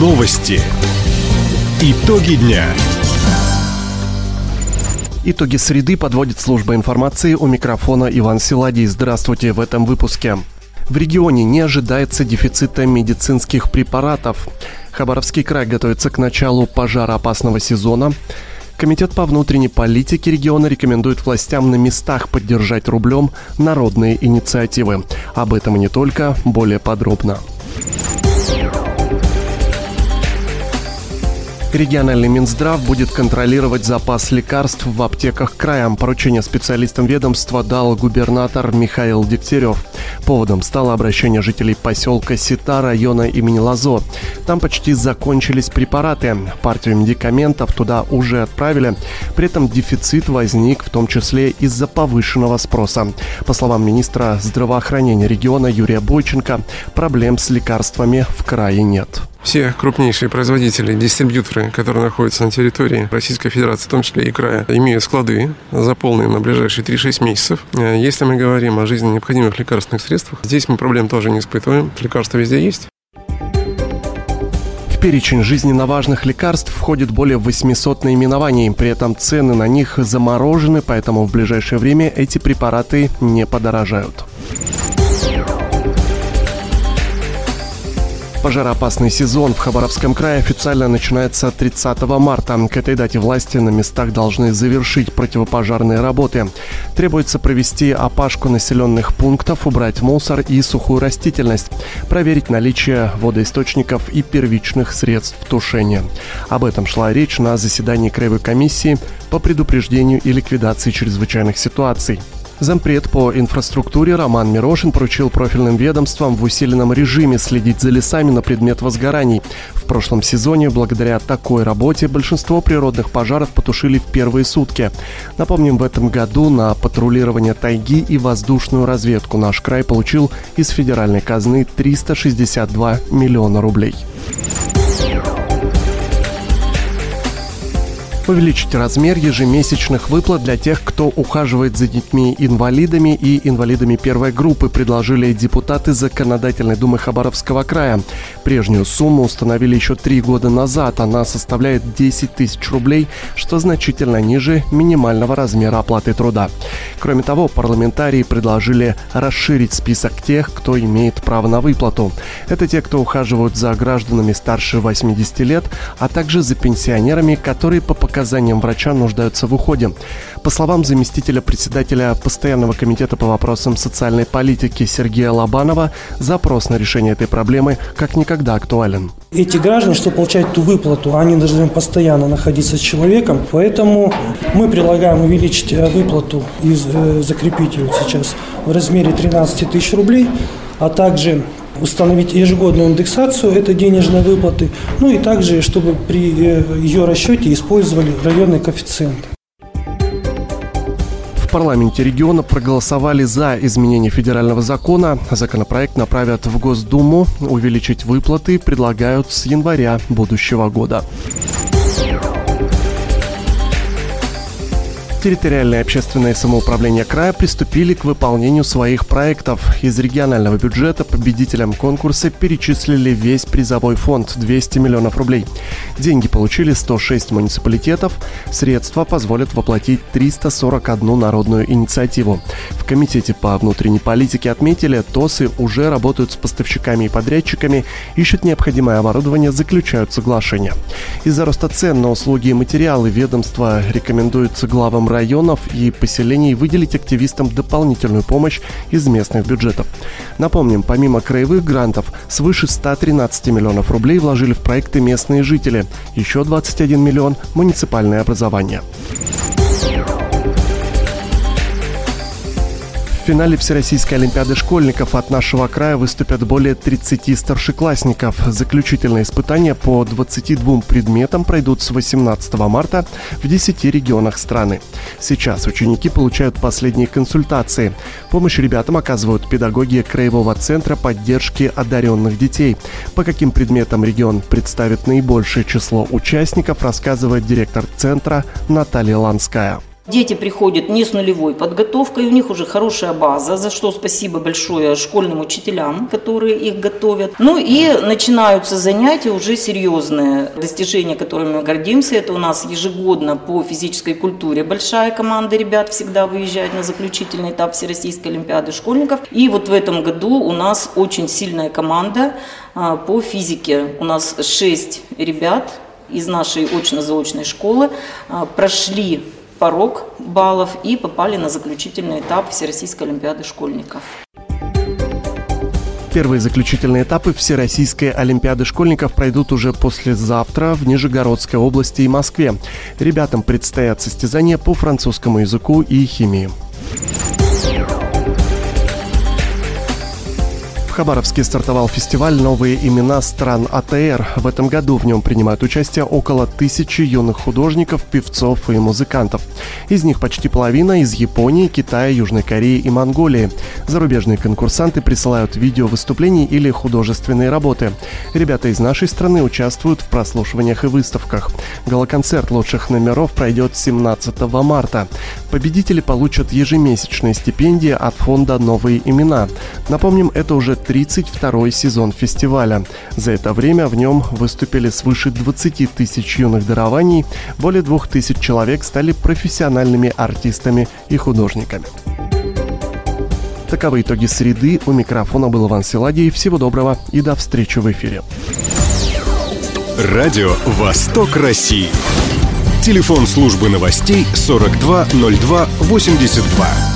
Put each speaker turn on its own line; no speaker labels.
Новости. Итоги дня.
Итоги среды подводит служба информации у микрофона Иван Силадий. Здравствуйте в этом выпуске. В регионе не ожидается дефицита медицинских препаратов. Хабаровский край готовится к началу пожароопасного сезона. Комитет по внутренней политике региона рекомендует властям на местах поддержать рублем народные инициативы. Об этом и не только, более подробно. Региональный Минздрав будет контролировать запас лекарств в аптеках края. Поручение специалистам ведомства дал губернатор Михаил Дегтярев. Поводом стало обращение жителей поселка Сита района имени Лазо. Там почти закончились препараты. Партию медикаментов туда уже отправили. При этом дефицит возник в том числе из-за повышенного спроса. По словам министра здравоохранения региона Юрия Бойченко, проблем с лекарствами в крае нет.
Все крупнейшие производители, дистрибьюторы, которые находятся на территории Российской Федерации, в том числе и края, имеют склады заполненные на ближайшие 3-6 месяцев. Э, если мы говорим о жизненно необходимых лекарственных средствах, здесь мы проблем тоже не испытываем. Лекарства везде есть.
В перечень жизненно важных лекарств входит более 800 наименований. При этом цены на них заморожены, поэтому в ближайшее время эти препараты не подорожают. Пожароопасный сезон в Хабаровском крае официально начинается 30 марта. К этой дате власти на местах должны завершить противопожарные работы. Требуется провести опашку населенных пунктов, убрать мусор и сухую растительность, проверить наличие водоисточников и первичных средств тушения. Об этом шла речь на заседании Краевой комиссии по предупреждению и ликвидации чрезвычайных ситуаций. Зампред по инфраструктуре Роман Мирошин поручил профильным ведомствам в усиленном режиме следить за лесами на предмет возгораний. В прошлом сезоне благодаря такой работе большинство природных пожаров потушили в первые сутки. Напомним, в этом году на патрулирование тайги и воздушную разведку наш край получил из федеральной казны 362 миллиона рублей. Увеличить размер ежемесячных выплат для тех, кто ухаживает за детьми-инвалидами и инвалидами первой группы, предложили депутаты Законодательной Думы Хабаровского края. Прежнюю сумму установили еще три года назад. Она составляет 10 тысяч рублей, что значительно ниже минимального размера оплаты труда. Кроме того, парламентарии предложили расширить список тех, кто имеет право на выплату. Это те, кто ухаживают за гражданами старше 80 лет, а также за пенсионерами, которые по показаниям показаниям врача нуждаются в уходе. По словам заместителя председателя Постоянного комитета по вопросам социальной политики Сергея Лобанова, запрос на решение этой проблемы как никогда актуален.
Эти граждане, что получают ту выплату, они должны постоянно находиться с человеком, поэтому мы предлагаем увеличить э, выплату и э, закрепить ее сейчас в размере 13 тысяч рублей, а также установить ежегодную индексацию этой денежной выплаты, ну и также, чтобы при э, ее расчете использовали районный коэффициент.
В парламенте региона проголосовали за изменение федерального закона. Законопроект направят в Госдуму. Увеличить выплаты предлагают с января будущего года. Территориальное общественное самоуправление края приступили к выполнению своих проектов. Из регионального бюджета победителям конкурса перечислили весь призовой фонд – 200 миллионов рублей. Деньги получили 106 муниципалитетов. Средства позволят воплотить 341 народную инициативу. В Комитете по внутренней политике отметили, ТОСы уже работают с поставщиками и подрядчиками, ищут необходимое оборудование, заключают соглашения. Из-за роста цен на услуги и материалы ведомства рекомендуется главам районов и поселений выделить активистам дополнительную помощь из местных бюджетов. Напомним, помимо краевых грантов, свыше 113 миллионов рублей вложили в проекты местные жители, еще 21 миллион – муниципальное образование. Финале Всероссийской Олимпиады школьников от нашего края выступят более 30 старшеклассников. Заключительные испытания по 22 предметам пройдут с 18 марта в 10 регионах страны. Сейчас ученики получают последние консультации. Помощь ребятам оказывают педагоги Краевого центра поддержки одаренных детей. По каким предметам регион представит наибольшее число участников, рассказывает директор центра Наталья Ланская.
Дети приходят не с нулевой подготовкой, у них уже хорошая база, за что спасибо большое школьным учителям, которые их готовят. Ну и начинаются занятия уже серьезные. Достижения, которыми мы гордимся, это у нас ежегодно по физической культуре большая команда ребят всегда выезжает на заключительный этап Всероссийской Олимпиады школьников. И вот в этом году у нас очень сильная команда а, по физике. У нас шесть ребят из нашей очно-заочной школы а, прошли порог баллов и попали на заключительный этап Всероссийской Олимпиады школьников.
Первые заключительные этапы Всероссийской Олимпиады школьников пройдут уже послезавтра в Нижегородской области и Москве. Ребятам предстоят состязания по французскому языку и химии. Хабаровске стартовал фестиваль «Новые имена стран АТР». В этом году в нем принимают участие около тысячи юных художников, певцов и музыкантов. Из них почти половина из Японии, Китая, Южной Кореи и Монголии. Зарубежные конкурсанты присылают видео выступлений или художественные работы. Ребята из нашей страны участвуют в прослушиваниях и выставках. Галоконцерт лучших номеров пройдет 17 марта. Победители получат ежемесячные стипендии от фонда «Новые имена». Напомним, это уже 32-й сезон фестиваля. За это время в нем выступили свыше 20 тысяч юных дарований, более 2000 человек стали профессиональными артистами и художниками. Таковы итоги среды. У микрофона был Иван Силадий. Всего доброго и до встречи в эфире.
Радио «Восток России». Телефон службы новостей 420282.